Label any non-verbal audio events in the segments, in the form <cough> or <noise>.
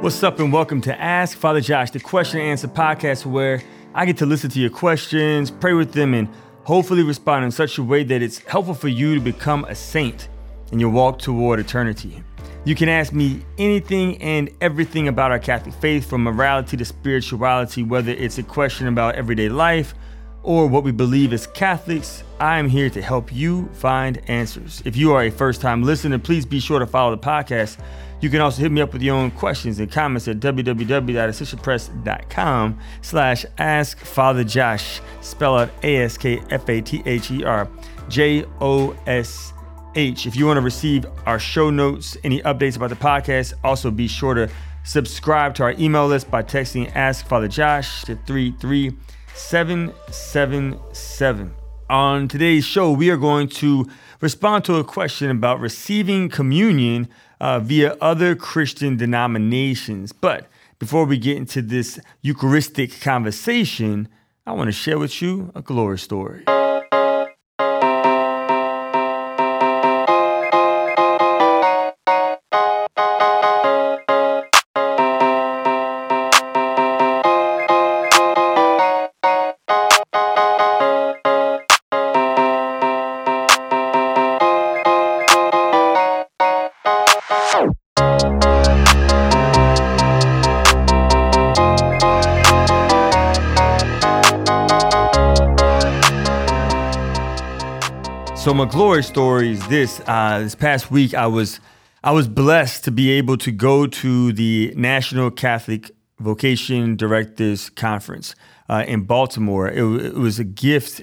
What's up, and welcome to Ask Father Josh, the question and answer podcast where I get to listen to your questions, pray with them, and hopefully respond in such a way that it's helpful for you to become a saint in your walk toward eternity. You can ask me anything and everything about our Catholic faith, from morality to spirituality, whether it's a question about everyday life or what we believe as Catholics. I am here to help you find answers. If you are a first time listener, please be sure to follow the podcast you can also hit me up with your own questions and comments at www.ascensionpress.com slash ask Father Josh, spell out A-S-K-F-A-T-H-E-R J-O-S-H. If you want to receive our show notes, any updates about the podcast, also be sure to subscribe to our email list by texting Ask Father Josh to 33777. On today's show, we are going to respond to a question about receiving communion uh, via other Christian denominations. But before we get into this Eucharistic conversation, I want to share with you a glory story. Story is this: uh, this past week, I was I was blessed to be able to go to the National Catholic Vocation Directors Conference uh, in Baltimore. It, it, was a gift.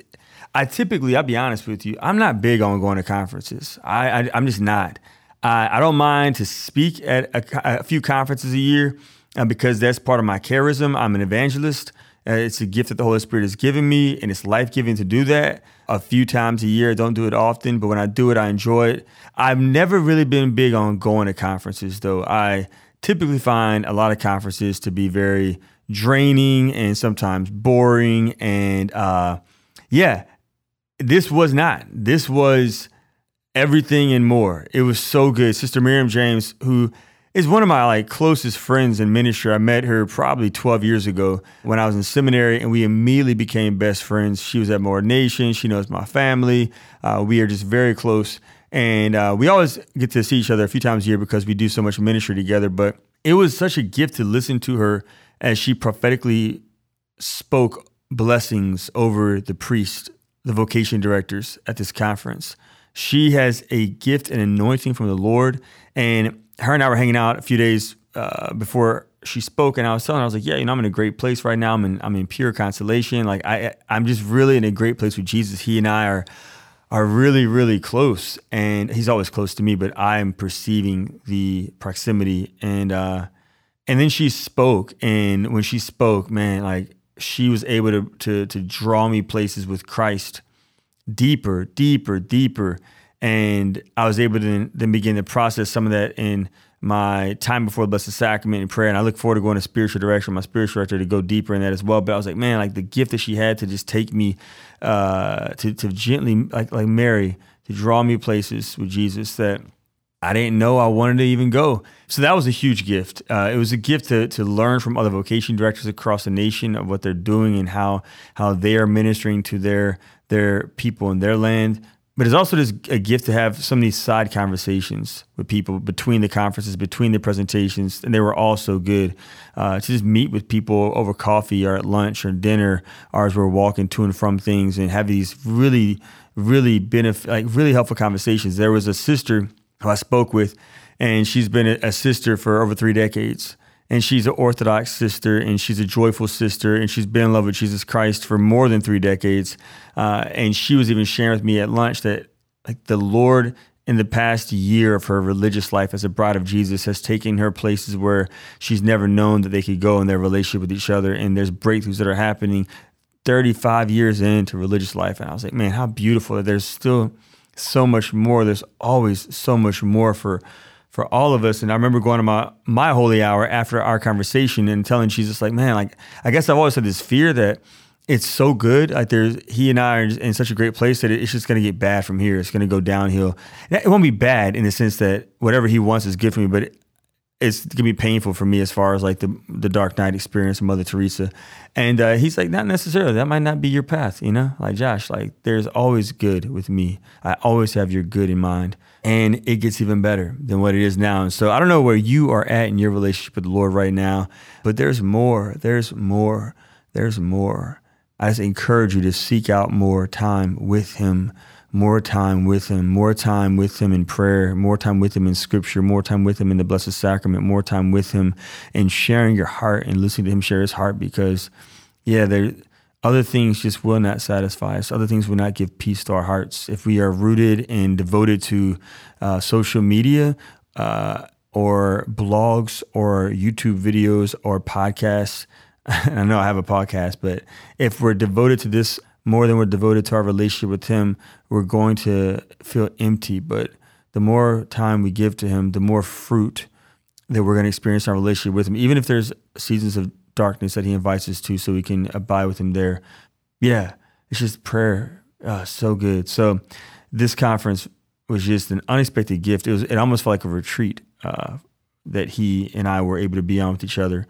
I typically, I'll be honest with you, I'm not big on going to conferences. I, I am just not. I, I don't mind to speak at a, a few conferences a year uh, because that's part of my charism. I'm an evangelist. It's a gift that the Holy Spirit has given me, and it's life giving to do that a few times a year. I don't do it often, but when I do it, I enjoy it. I've never really been big on going to conferences, though. I typically find a lot of conferences to be very draining and sometimes boring. And uh, yeah, this was not. This was everything and more. It was so good. Sister Miriam James, who is one of my like closest friends in ministry. I met her probably 12 years ago when I was in seminary, and we immediately became best friends. She was at my ordination. She knows my family. Uh, we are just very close, and uh, we always get to see each other a few times a year because we do so much ministry together. But it was such a gift to listen to her as she prophetically spoke blessings over the priest, the vocation directors at this conference. She has a gift and anointing from the Lord, and her and I were hanging out a few days uh, before she spoke, and I was telling her, I was like, "Yeah, you know, I'm in a great place right now. I'm in, I'm in pure consolation. Like, I, I'm just really in a great place with Jesus. He and I are, are really, really close, and He's always close to me. But I'm perceiving the proximity, and uh, and then she spoke, and when she spoke, man, like she was able to to to draw me places with Christ, deeper, deeper, deeper and I was able to then begin to process some of that in my time before the Blessed Sacrament and prayer. And I look forward to going to spiritual direction, with my spiritual director to go deeper in that as well. But I was like, man, like the gift that she had to just take me uh, to, to gently, like, like Mary, to draw me places with Jesus that I didn't know I wanted to even go. So that was a huge gift. Uh, it was a gift to, to learn from other vocation directors across the nation of what they're doing and how how they are ministering to their their people in their land. But it's also just a gift to have some of these side conversations with people between the conferences, between the presentations, and they were all so good. Uh, to just meet with people over coffee or at lunch or dinner, or as we're walking to and from things, and have these really, really benefit, like really helpful conversations. There was a sister who I spoke with, and she's been a sister for over three decades and she's an Orthodox sister, and she's a joyful sister, and she's been in love with Jesus Christ for more than three decades. Uh, and she was even sharing with me at lunch that like the Lord in the past year of her religious life as a bride of Jesus has taken her places where she's never known that they could go in their relationship with each other. And there's breakthroughs that are happening 35 years into religious life. And I was like, man, how beautiful that there's still so much more. There's always so much more for for all of us. And I remember going to my my holy hour after our conversation and telling Jesus, like, man, like I guess I've always had this fear that it's so good. Like there's he and I are in such a great place that it's just gonna get bad from here. It's gonna go downhill. It won't be bad in the sense that whatever he wants is good for me, but it's gonna be painful for me as far as like the the Dark Night experience Mother Teresa. And uh, he's like, not necessarily. That might not be your path, you know. Like Josh, like there's always good with me. I always have your good in mind, and it gets even better than what it is now. And so I don't know where you are at in your relationship with the Lord right now, but there's more. There's more. There's more. I just encourage you to seek out more time with Him more time with him, more time with him in prayer, more time with him in scripture, more time with him in the blessed sacrament, more time with him and sharing your heart and listening to him share his heart because yeah, there other things just will not satisfy us. Other things will not give peace to our hearts. If we are rooted and devoted to uh, social media uh, or blogs or YouTube videos or podcasts, <laughs> I know I have a podcast, but if we're devoted to this more than we're devoted to our relationship with Him, we're going to feel empty. But the more time we give to Him, the more fruit that we're going to experience in our relationship with Him, even if there's seasons of darkness that He invites us to so we can abide with Him there. Yeah, it's just prayer. Uh, so good. So this conference was just an unexpected gift. It was it almost felt like a retreat uh, that he and I were able to be on with each other.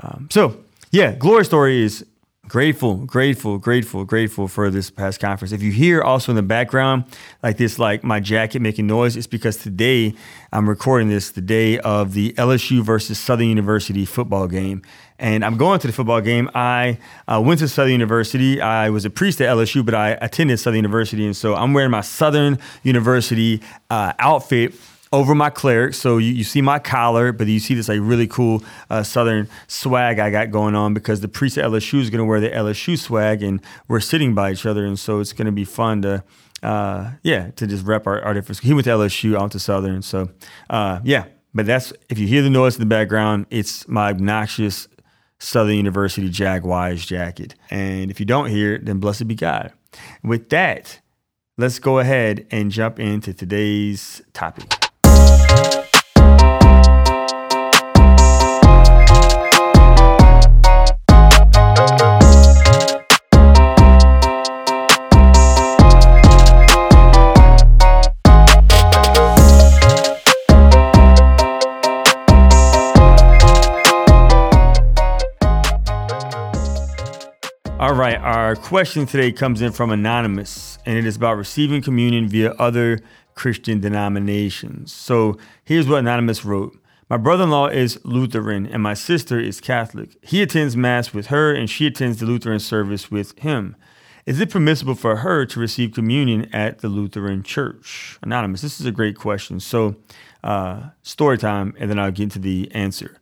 Um, so yeah, glory story is grateful, grateful, grateful, grateful for this past conference. If you hear also in the background like this, like my jacket making noise, it's because today I'm recording this the day of the LSU versus Southern University football game. And I'm going to the football game. I uh, went to Southern University. I was a priest at LSU, but I attended Southern University. And so I'm wearing my Southern University uh, outfit over my cleric. So you, you see my collar, but you see this like really cool uh, Southern swag I got going on because the priest at LSU is going to wear the LSU swag and we're sitting by each other. And so it's going to be fun to, uh, yeah, to just rep our, our difference. He went to LSU, went to Southern. So, uh, yeah, but that's, if you hear the noise in the background, it's my obnoxious Southern University Jaguars jacket. And if you don't hear it, then blessed be God. With that, let's go ahead and jump into today's topic. Right, our question today comes in from Anonymous, and it is about receiving communion via other Christian denominations. So here's what Anonymous wrote My brother in law is Lutheran, and my sister is Catholic. He attends Mass with her, and she attends the Lutheran service with him. Is it permissible for her to receive communion at the Lutheran Church? Anonymous, this is a great question. So, uh, story time, and then I'll get into the answer.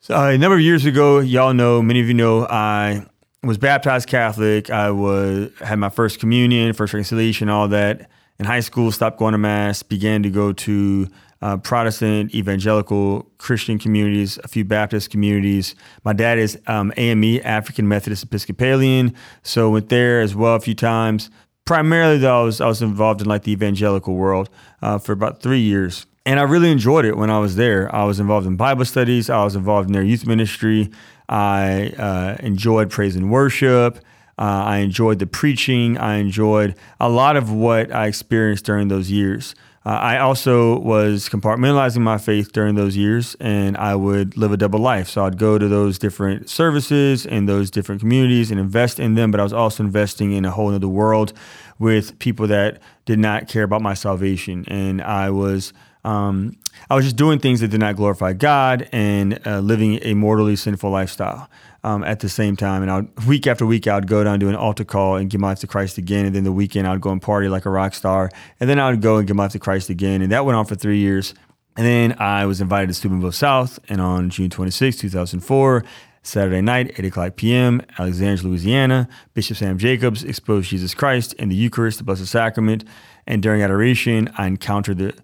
So, uh, a number of years ago, y'all know, many of you know, I was baptized Catholic. I was had my first communion, first reconciliation, all that in high school, stopped going to mass, began to go to uh, Protestant, evangelical, Christian communities, a few Baptist communities. My dad is um, AME, African Methodist Episcopalian, so went there as well a few times. Primarily, though, I was, I was involved in like the evangelical world uh, for about three years. And I really enjoyed it when I was there. I was involved in Bible studies. I was involved in their youth ministry. I uh, enjoyed praise and worship. Uh, I enjoyed the preaching. I enjoyed a lot of what I experienced during those years. Uh, I also was compartmentalizing my faith during those years, and I would live a double life. So I'd go to those different services and those different communities and invest in them, but I was also investing in a whole other world with people that did not care about my salvation. And I was um, I was just doing things that did not glorify God and uh, living a mortally sinful lifestyle um, at the same time. And I would, week after week, I would go down to an altar call and give my life to Christ again. And then the weekend, I would go and party like a rock star. And then I would go and give my life to Christ again. And that went on for three years. And then I was invited to Steubenville South. And on June 26, 2004, Saturday night, 8 o'clock p.m., Alexandria, Louisiana, Bishop Sam Jacobs exposed Jesus Christ in the Eucharist, the Blessed Sacrament. And during adoration, I encountered the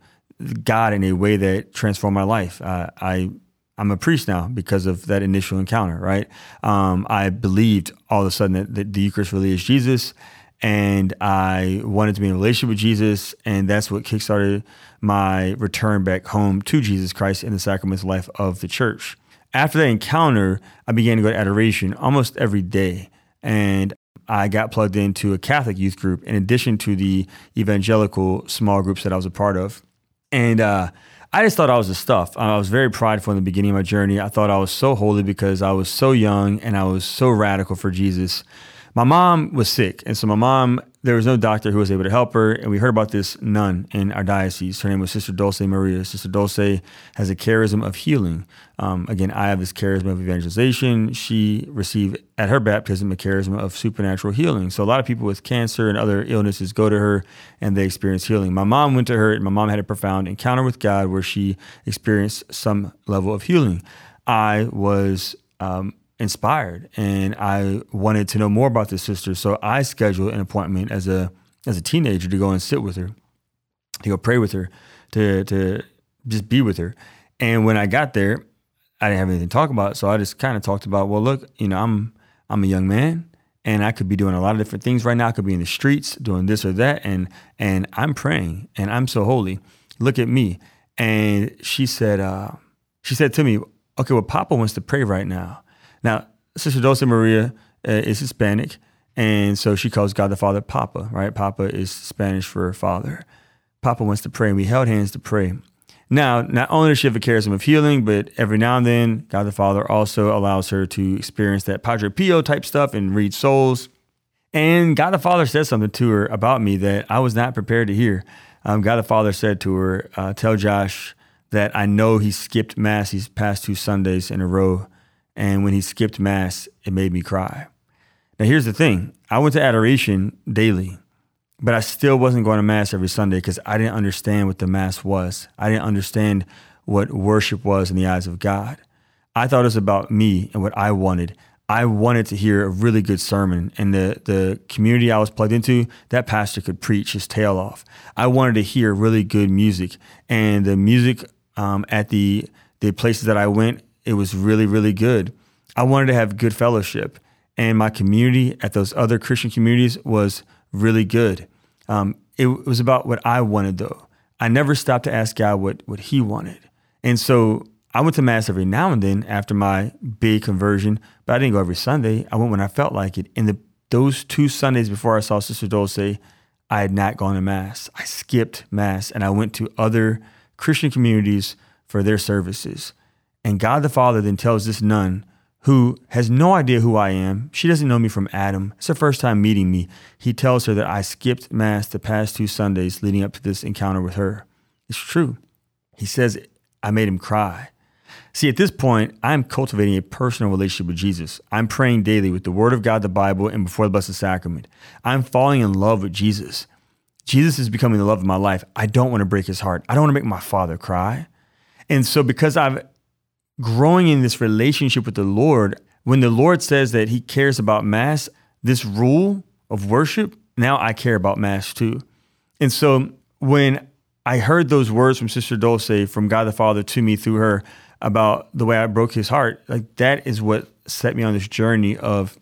God in a way that transformed my life. Uh, I I'm a priest now because of that initial encounter, right? Um, I believed all of a sudden that, that, the Eucharist really is Jesus, and I wanted to be in a relationship with Jesus, and that's what kickstarted my return back home to Jesus Christ in the sacramental life of the church. After that encounter, I began to go to adoration almost every day, and I got plugged into a Catholic youth group in addition to the evangelical small groups that I was a part of. And uh, I just thought I was the stuff. I was very prideful in the beginning of my journey. I thought I was so holy because I was so young and I was so radical for Jesus. My mom was sick, and so my mom there was no doctor who was able to help her. And we heard about this nun in our diocese. Her name was Sister Dulce Maria. Sister Dulce has a charism of healing. Um, again, I have this charism of evangelization. She received at her baptism a charism of supernatural healing. So a lot of people with cancer and other illnesses go to her and they experience healing. My mom went to her, and my mom had a profound encounter with God where she experienced some level of healing. I was um, inspired and I wanted to know more about this sister. So I scheduled an appointment as a as a teenager to go and sit with her, to go pray with her, to to just be with her. And when I got there, I didn't have anything to talk about. So I just kind of talked about, well, look, you know, I'm I'm a young man and I could be doing a lot of different things right now. I could be in the streets doing this or that, and and I'm praying and I'm so holy. Look at me. And she said, uh, she said to me, okay, well, Papa wants to pray right now. Now, Sister Dulce Maria uh, is Hispanic, and so she calls God the Father Papa, right? Papa is Spanish for father. Papa wants to pray, and we held hands to pray. Now, not only does she have a charism of healing, but every now and then, God the Father also allows her to experience that Padre Pio type stuff and read souls. And God the Father said something to her about me that I was not prepared to hear. Um, God the Father said to her, uh, Tell Josh that I know he skipped Mass these past two Sundays in a row and when he skipped Mass, it made me cry. Now, here's the thing I went to adoration daily, but I still wasn't going to Mass every Sunday because I didn't understand what the Mass was. I didn't understand what worship was in the eyes of God. I thought it was about me and what I wanted. I wanted to hear a really good sermon, and the the community I was plugged into, that pastor could preach his tail off. I wanted to hear really good music, and the music um, at the the places that I went it was really, really good. I wanted to have good fellowship, and my community at those other Christian communities was really good. Um, it was about what I wanted, though. I never stopped to ask God what what He wanted, and so I went to mass every now and then after my big conversion, but I didn't go every Sunday. I went when I felt like it. And the those two Sundays before I saw Sister Dulce, I had not gone to mass. I skipped mass and I went to other Christian communities for their services. And God the Father then tells this nun, who has no idea who I am, she doesn't know me from Adam. It's her first time meeting me. He tells her that I skipped Mass the past two Sundays leading up to this encounter with her. It's true. He says, I made him cry. See, at this point, I'm cultivating a personal relationship with Jesus. I'm praying daily with the Word of God, the Bible, and before the Blessed Sacrament. I'm falling in love with Jesus. Jesus is becoming the love of my life. I don't want to break his heart. I don't want to make my father cry. And so, because I've growing in this relationship with the Lord, when the Lord says that He cares about Mass, this rule of worship, now I care about Mass too. And so when I heard those words from Sister Dulce, from God the Father to me through her about the way I broke his heart, like that is what set me on this journey of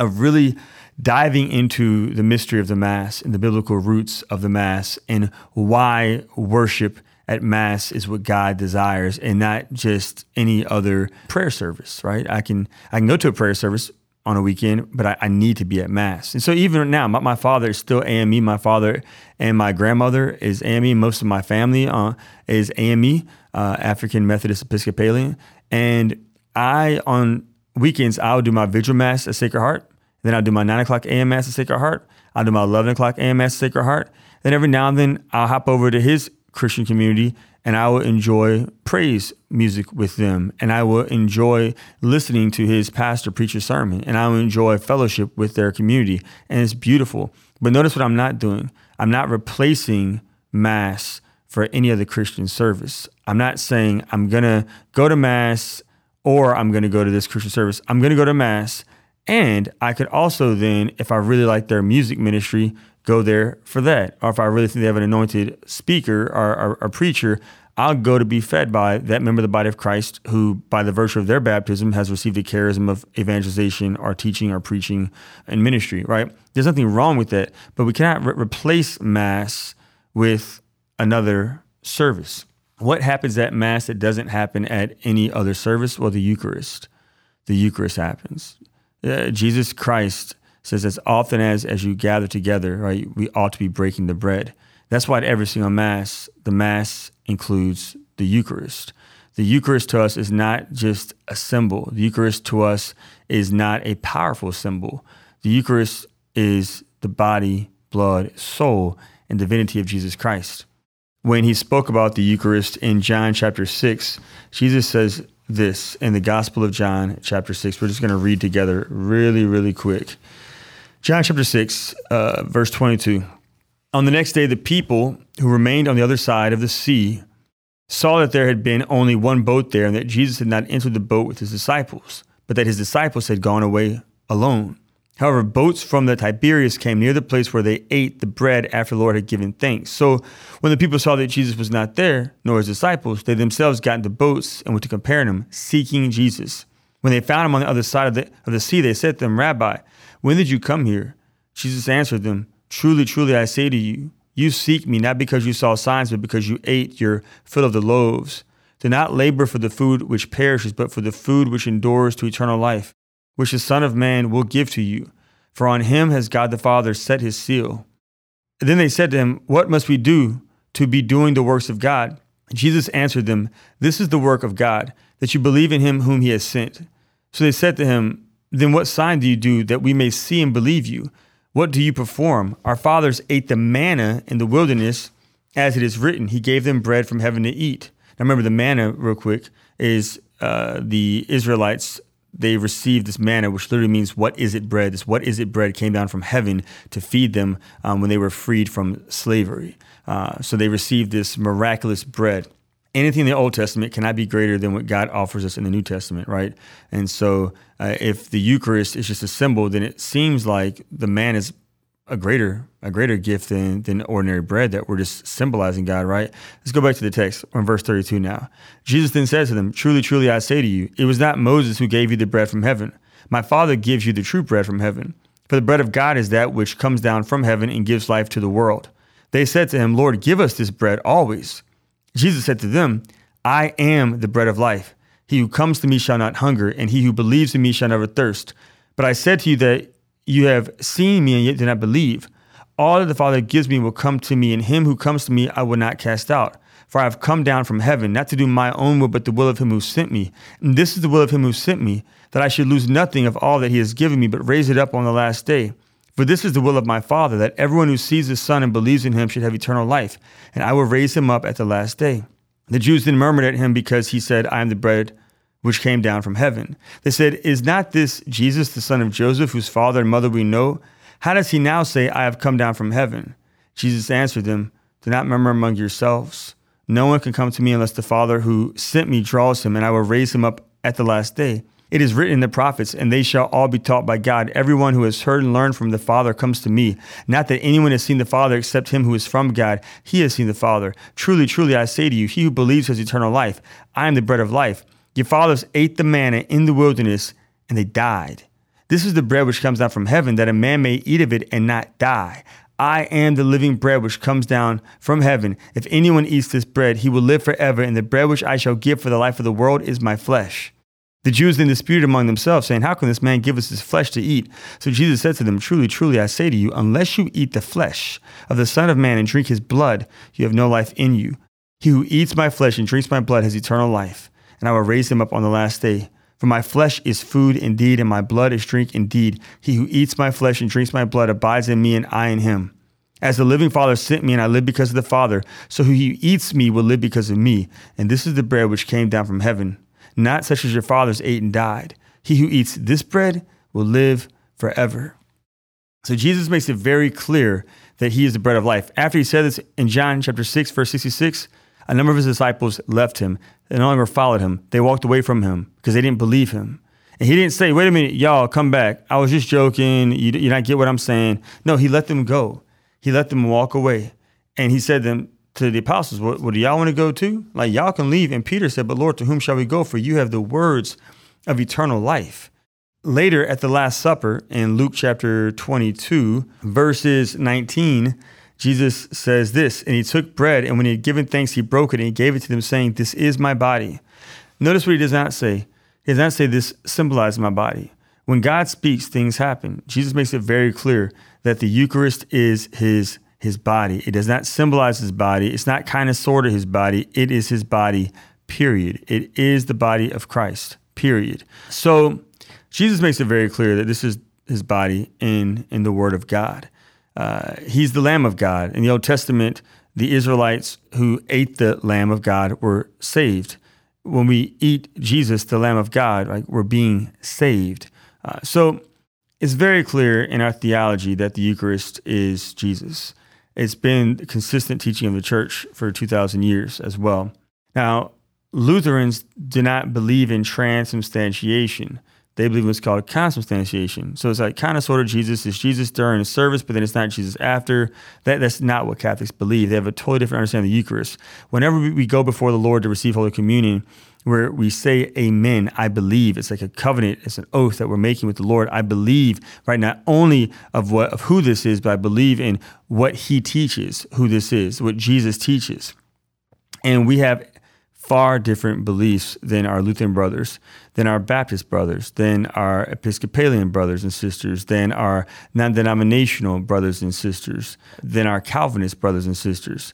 of really diving into the mystery of the Mass and the biblical roots of the Mass and why worship at mass is what God desires and not just any other prayer service, right? I can I can go to a prayer service on a weekend, but I, I need to be at mass. And so even now, my, my, father is still AME. My father and my grandmother is AME. Most of my family uh, is AME, uh, African Methodist Episcopalian. And I, on weekends, I'll do my vigil mass at Sacred Heart. Then I'll do my 9 o'clock a.m. mass at Sacred Heart. I'll do my 11 o'clock a.m. mass at Sacred Heart. Then every now and then I'll hop over to his Christian community and I will enjoy praise music with them and I will enjoy listening to his pastor preach a sermon and I will enjoy fellowship with their community and it's beautiful. But notice what I'm not doing. I'm not replacing mass for any other Christian service. I'm not saying I'm going to go to mass or I'm going to go to this Christian service. I'm going to go to mass and I could also then if I really like their music ministry go there for that. Or if I really think they have an anointed speaker or, or preacher, I'll go to be fed by that member of the body of Christ who, by the virtue of their baptism, has received a charism of evangelization or teaching or preaching and ministry, right? There's nothing wrong with that, but we cannot re- replace Mass with another service. What happens at Mass that doesn't happen at any other service? Well, the Eucharist. The Eucharist happens. Uh, Jesus Christ says as often as as you gather together, right, we ought to be breaking the bread. That's why at every single mass, the mass includes the Eucharist. The Eucharist to us is not just a symbol. The Eucharist to us is not a powerful symbol. The Eucharist is the body, blood, soul, and divinity of Jesus Christ. When he spoke about the Eucharist in John chapter 6, Jesus says this in the Gospel of John chapter 6. We're just going to read together really, really quick. John chapter 6, uh, verse 22. On the next day, the people who remained on the other side of the sea saw that there had been only one boat there and that Jesus had not entered the boat with his disciples, but that his disciples had gone away alone. However, boats from the Tiberias came near the place where they ate the bread after the Lord had given thanks. So when the people saw that Jesus was not there, nor his disciples, they themselves got into boats and went to Capernaum, seeking Jesus. When they found him on the other side of the, of the sea, they said to him, Rabbi, when did you come here? Jesus answered them, Truly, truly, I say to you, you seek me not because you saw signs, but because you ate your fill of the loaves. Do not labor for the food which perishes, but for the food which endures to eternal life which the Son of Man will give to you. For on him has God the Father set his seal. And then they said to him, What must we do to be doing the works of God? Jesus answered them, This is the work of God, that you believe in him whom he has sent. So they said to him, Then what sign do you do that we may see and believe you? What do you perform? Our fathers ate the manna in the wilderness, as it is written, He gave them bread from heaven to eat. Now remember, the manna, real quick, is uh, the Israelites they received this manna, which literally means "what is it bread?" This "what is it bread" came down from heaven to feed them um, when they were freed from slavery. Uh, so they received this miraculous bread. Anything in the Old Testament cannot be greater than what God offers us in the New Testament, right? And so, uh, if the Eucharist is just a symbol, then it seems like the man is a greater a greater gift than than ordinary bread that we're just symbolizing God, right? Let's go back to the text on verse 32 now. Jesus then said to them, Truly, truly, I say to you, it was not Moses who gave you the bread from heaven. My Father gives you the true bread from heaven. For the bread of God is that which comes down from heaven and gives life to the world. They said to him, Lord, give us this bread always. Jesus said to them, I am the bread of life. He who comes to me shall not hunger, and he who believes in me shall never thirst. But I said to you that you have seen me and yet do not believe. All that the Father gives me will come to me, and him who comes to me I will not cast out. For I have come down from heaven, not to do my own will, but the will of him who sent me. And this is the will of him who sent me, that I should lose nothing of all that he has given me, but raise it up on the last day. For this is the will of my Father, that everyone who sees the Son and believes in him should have eternal life, and I will raise him up at the last day. The Jews then murmured at him because he said, I am the bread which came down from heaven. They said, Is not this Jesus, the son of Joseph, whose father and mother we know? How does he now say, I have come down from heaven? Jesus answered them, Do not murmur among yourselves. No one can come to me unless the Father who sent me draws him, and I will raise him up at the last day. It is written in the prophets, and they shall all be taught by God. Everyone who has heard and learned from the Father comes to me. Not that anyone has seen the Father except him who is from God. He has seen the Father. Truly, truly, I say to you, he who believes has eternal life. I am the bread of life. Your fathers ate the manna in the wilderness, and they died. This is the bread which comes down from heaven, that a man may eat of it and not die. I am the living bread which comes down from heaven. If anyone eats this bread, he will live forever, and the bread which I shall give for the life of the world is my flesh. The Jews then disputed among themselves, saying, How can this man give us his flesh to eat? So Jesus said to them, Truly, truly, I say to you, unless you eat the flesh of the Son of Man and drink his blood, you have no life in you. He who eats my flesh and drinks my blood has eternal life and I will raise him up on the last day. For my flesh is food indeed, and my blood is drink indeed. He who eats my flesh and drinks my blood abides in me, and I in him. As the living Father sent me, and I live because of the Father, so he who eats me will live because of me. And this is the bread which came down from heaven, not such as your fathers ate and died. He who eats this bread will live forever. So Jesus makes it very clear that he is the bread of life. After he said this in John chapter 6, verse 66, a number of his disciples left him. They no longer followed him. They walked away from him because they didn't believe him. And he didn't say, wait a minute, y'all, come back. I was just joking. You, you not get what I'm saying. No, he let them go. He let them walk away. And he said them to the apostles, what, what do y'all want to go to? Like, y'all can leave. And Peter said, but Lord, to whom shall we go? For you have the words of eternal life. Later at the Last Supper in Luke chapter 22, verses 19, Jesus says this, and he took bread, and when he had given thanks, he broke it and he gave it to them, saying, This is my body. Notice what he does not say. He does not say, This symbolizes my body. When God speaks, things happen. Jesus makes it very clear that the Eucharist is his his body. It does not symbolize his body. It's not kind of sort of his body. It is his body, period. It is the body of Christ, period. So Jesus makes it very clear that this is his body in, in the Word of God. Uh, he's the Lamb of God. In the Old Testament, the Israelites who ate the Lamb of God were saved. When we eat Jesus, the Lamb of God, like we're being saved. Uh, so it's very clear in our theology that the Eucharist is Jesus. It's been consistent teaching of the church for 2,000 years as well. Now, Lutherans do not believe in transubstantiation. They believe in what's called consubstantiation. So it's like kind of sort of Jesus is Jesus during the service, but then it's not Jesus after. That, that's not what Catholics believe. They have a totally different understanding of the Eucharist. Whenever we go before the Lord to receive Holy Communion, where we say amen i believe. It's like a covenant it's an oath that we're making with the lord. I believe right not only of what of who this is but i believe in what he teaches who this is what jesus teaches. And we have far different beliefs than our lutheran brothers than our baptist brothers than our episcopalian brothers and sisters than our non-denominational brothers and sisters than our calvinist brothers and sisters.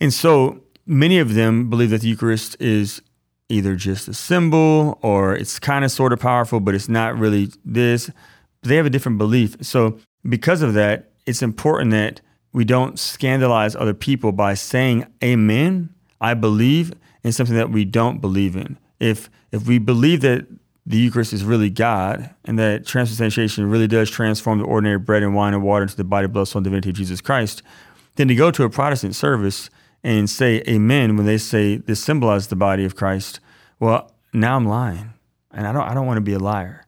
And so many of them believe that the eucharist is either just a symbol or it's kind of sort of powerful, but it's not really this. They have a different belief. So, because of that, it's important that we don't scandalize other people by saying amen, I believe in something that we don't believe in. If if we believe that the Eucharist is really God and that transubstantiation really does transform the ordinary bread and wine and water into the body, blood, soul, and divinity of Jesus Christ, then to go to a Protestant service and say amen when they say this symbolizes the body of Christ, well, now I'm lying, and I don't I don't want to be a liar.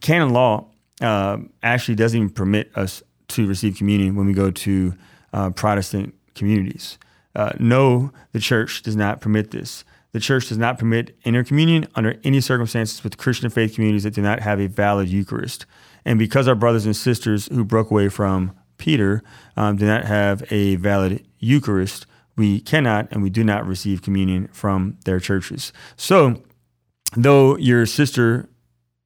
Canon law uh, actually doesn't even permit us to receive communion when we go to uh, Protestant communities. Uh, no, the church does not permit this. The church does not permit intercommunion under any circumstances with Christian faith communities that do not have a valid Eucharist. And because our brothers and sisters who broke away from Peter um, do not have a valid Eucharist, we cannot and we do not receive communion from their churches. So, though your sister,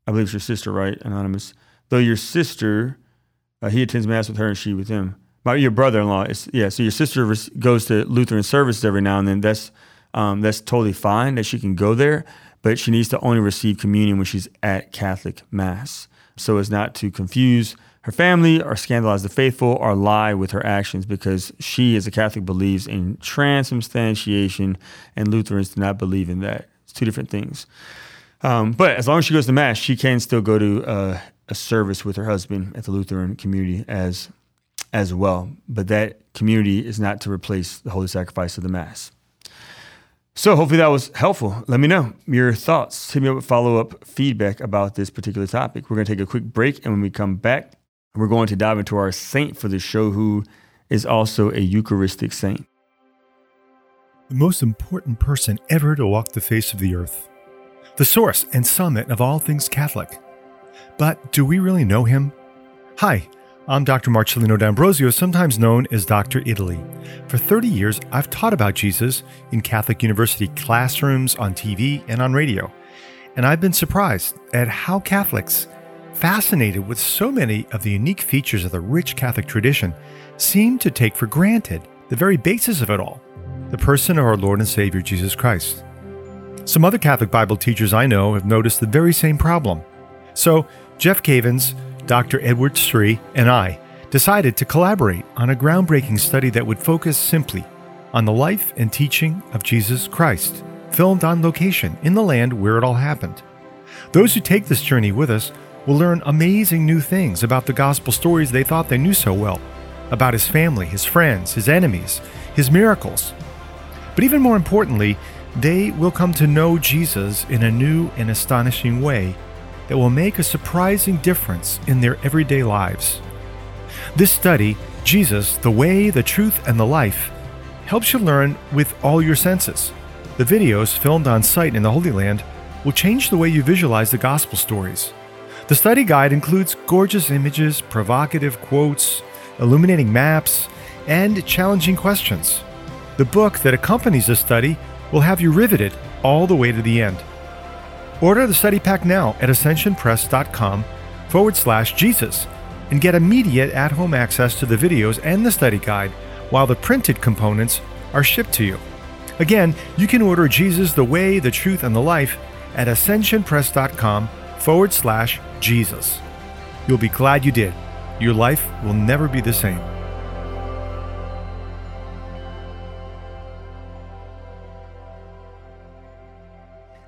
I believe it's your sister, right, anonymous. Though your sister, uh, he attends mass with her and she with him. My, your brother-in-law is yeah. So your sister res- goes to Lutheran services every now and then. That's um, that's totally fine that she can go there, but she needs to only receive communion when she's at Catholic mass, so as not to confuse her family or scandalize the faithful or lie with her actions because she, as a Catholic, believes in transubstantiation and Lutherans do not believe in that. It's two different things. Um, but as long as she goes to Mass, she can still go to uh, a service with her husband at the Lutheran community as, as well. But that community is not to replace the holy sacrifice of the Mass. So hopefully that was helpful. Let me know your thoughts. Hit me up with follow up feedback about this particular topic. We're going to take a quick break, and when we come back, we're going to dive into our saint for the show, who is also a Eucharistic saint. The most important person ever to walk the face of the earth. The source and summit of all things Catholic. But do we really know him? Hi, I'm Dr. Marcellino D'Ambrosio, sometimes known as Dr. Italy. For 30 years, I've taught about Jesus in Catholic University classrooms, on TV, and on radio. And I've been surprised at how Catholics fascinated with so many of the unique features of the rich Catholic tradition, seem to take for granted the very basis of it all the person of our Lord and Savior Jesus Christ. Some other Catholic Bible teachers I know have noticed the very same problem. So, Jeff Cavins, Dr. Edward Sri, and I decided to collaborate on a groundbreaking study that would focus simply on the life and teaching of Jesus Christ, filmed on location in the land where it all happened. Those who take this journey with us will learn amazing new things about the gospel stories they thought they knew so well, about his family, his friends, his enemies, his miracles. But even more importantly, they will come to know Jesus in a new and astonishing way that will make a surprising difference in their everyday lives. This study, Jesus, the Way, the Truth, and the Life, helps you learn with all your senses. The videos filmed on site in the Holy Land will change the way you visualize the gospel stories. The study guide includes gorgeous images, provocative quotes, illuminating maps, and challenging questions. The book that accompanies the study will have you riveted all the way to the end. Order the study pack now at ascensionpress.com forward slash Jesus and get immediate at home access to the videos and the study guide while the printed components are shipped to you. Again, you can order Jesus, the Way, the Truth, and the Life at ascensionpress.com forward slash Jesus. You'll be glad you did. Your life will never be the same.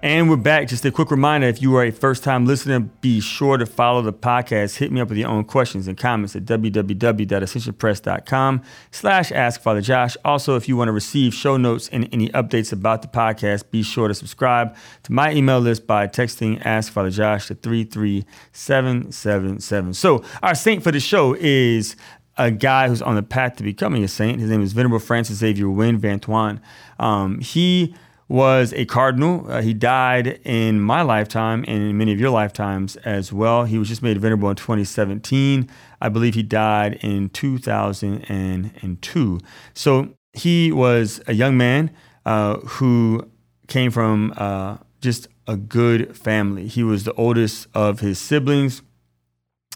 And we're back. Just a quick reminder if you are a first time listener, be sure to follow the podcast. Hit me up with your own questions and comments at www.ascensionpress.com slash ask Father Josh. Also, if you want to receive show notes and any updates about the podcast, be sure to subscribe to my email list by texting Ask Father Josh to 33777. So, our saint for the show is a guy who's on the path to becoming a saint. His name is Venerable Francis Xavier Nguyen Van Thuan. Um, he was a cardinal. Uh, he died in my lifetime and in many of your lifetimes as well. He was just made venerable in 2017. I believe he died in 2002. So he was a young man uh, who came from uh, just a good family. He was the oldest of his siblings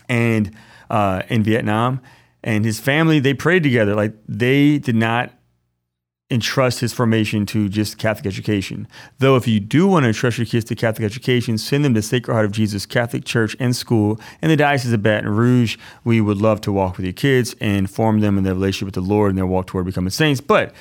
and uh, in Vietnam. And his family, they prayed together. Like they did not entrust his formation to just Catholic education. Though, if you do want to entrust your kids to Catholic education, send them to Sacred Heart of Jesus Catholic Church and School in the Diocese of Baton Rouge. We would love to walk with your kids and form them in their relationship with the Lord and their walk toward becoming saints. But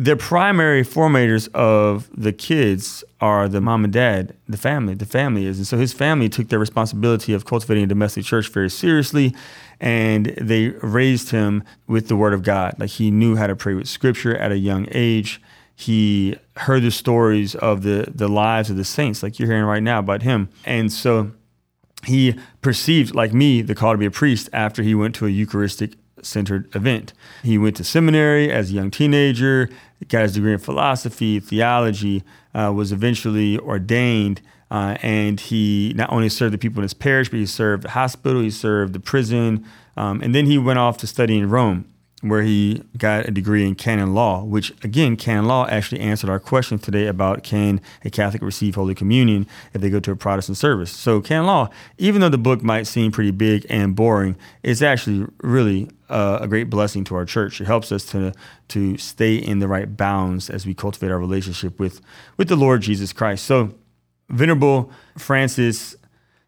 the primary formators of the kids are the mom and dad, the family. The family is. And so his family took their responsibility of cultivating a domestic church very seriously and they raised him with the word of God. Like he knew how to pray with scripture at a young age. He heard the stories of the the lives of the saints, like you're hearing right now about him. And so he perceived, like me, the call to be a priest after he went to a Eucharistic centered event. He went to seminary as a young teenager, got his degree in philosophy, theology, uh, was eventually ordained uh, and he not only served the people in his parish, but he served the hospital, he served the prison, um, and then he went off to study in Rome, where he got a degree in canon law. Which again, canon law actually answered our question today about can a Catholic receive Holy Communion if they go to a Protestant service. So canon law, even though the book might seem pretty big and boring, it's actually really uh, a great blessing to our church. It helps us to to stay in the right bounds as we cultivate our relationship with with the Lord Jesus Christ. So Venerable Francis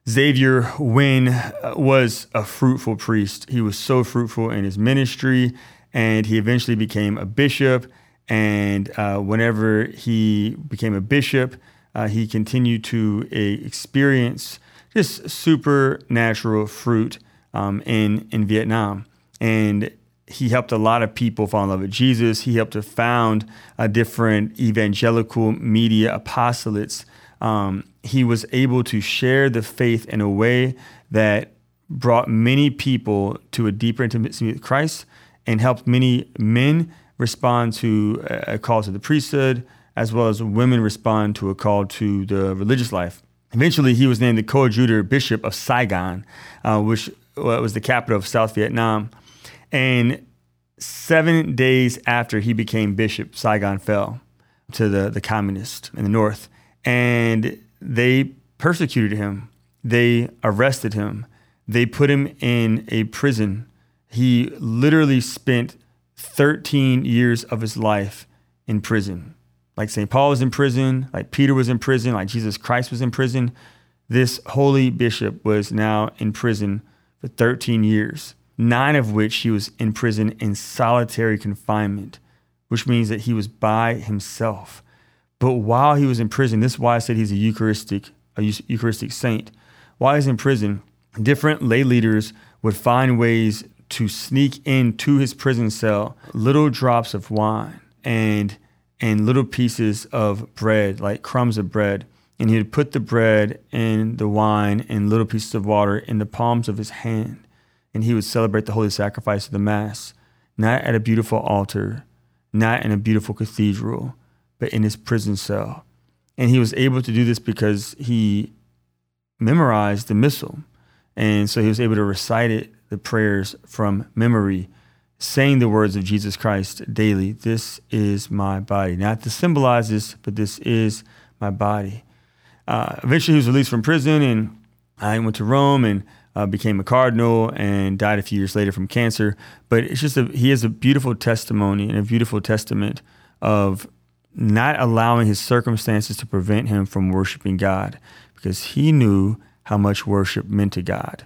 Xavier Nguyen uh, was a fruitful priest. He was so fruitful in his ministry, and he eventually became a bishop. And uh, whenever he became a bishop, uh, he continued to uh, experience just supernatural fruit um, in in Vietnam, and he helped a lot of people fall in love with Jesus. He helped to found different evangelical media apostolates um, he was able to share the faith in a way that brought many people to a deeper intimacy with Christ and helped many men respond to a call to the priesthood, as well as women respond to a call to the religious life. Eventually, he was named the coadjutor bishop of Saigon, uh, which was the capital of South Vietnam. And seven days after he became bishop, Saigon fell to the, the communists in the north and they persecuted him. They arrested him. They put him in a prison. He literally spent 13 years of his life in prison. Like St. Paul was in prison, like Peter was in prison, like Jesus Christ was in prison. This holy bishop was now in prison for 13 years, nine of which he was in prison in solitary confinement, which means that he was by himself. But while he was in prison, this is why I said he's a Eucharistic, a Eucharistic saint. While he's in prison, different lay leaders would find ways to sneak into his prison cell little drops of wine and and little pieces of bread, like crumbs of bread. And he would put the bread and the wine and little pieces of water in the palms of his hand. And he would celebrate the holy sacrifice of the Mass, not at a beautiful altar, not in a beautiful cathedral, but in his prison cell. And he was able to do this because he memorized the missal. And so he was able to recite it, the prayers from memory, saying the words of Jesus Christ daily. This is my body. Not to symbolize this, but this is my body. Uh, eventually, he was released from prison and I went to Rome and uh, became a cardinal and died a few years later from cancer. But it's just a, he has a beautiful testimony and a beautiful testament of not allowing his circumstances to prevent him from worshiping God because he knew how much worship meant to God.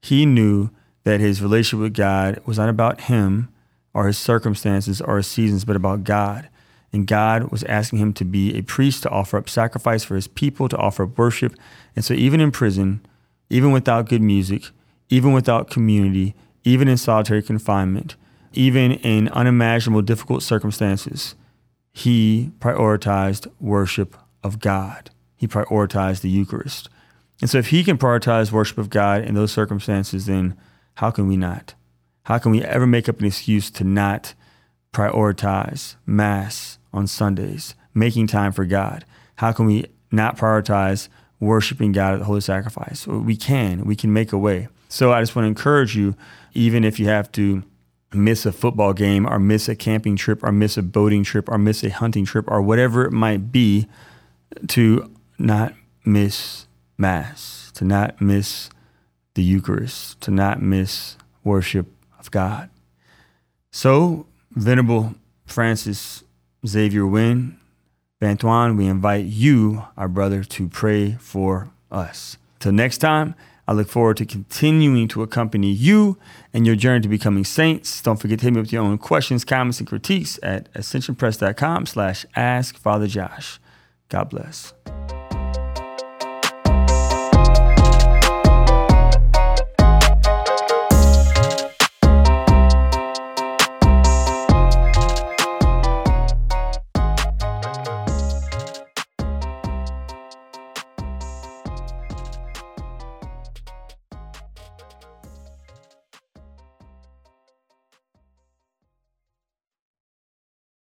He knew that his relationship with God was not about him or his circumstances or his seasons, but about God. And God was asking him to be a priest, to offer up sacrifice for his people, to offer up worship. And so, even in prison, even without good music, even without community, even in solitary confinement, even in unimaginable difficult circumstances, he prioritized worship of God. He prioritized the Eucharist. And so, if he can prioritize worship of God in those circumstances, then how can we not? How can we ever make up an excuse to not prioritize Mass on Sundays, making time for God? How can we not prioritize worshiping God at the Holy Sacrifice? We can. We can make a way. So I just want to encourage you, even if you have to miss a football game or miss a camping trip or miss a boating trip or miss a hunting trip or whatever it might be, to not miss Mass, to not miss the Eucharist, to not miss worship of God. So, Venerable Francis Xavier Nguyen, Van Thuan, we invite you, our brother, to pray for us. Till next time, I look forward to continuing to accompany you and your journey to becoming saints. Don't forget to hit me with your own questions, comments, and critiques at ascensionpress.com slash ask Father Josh. God bless.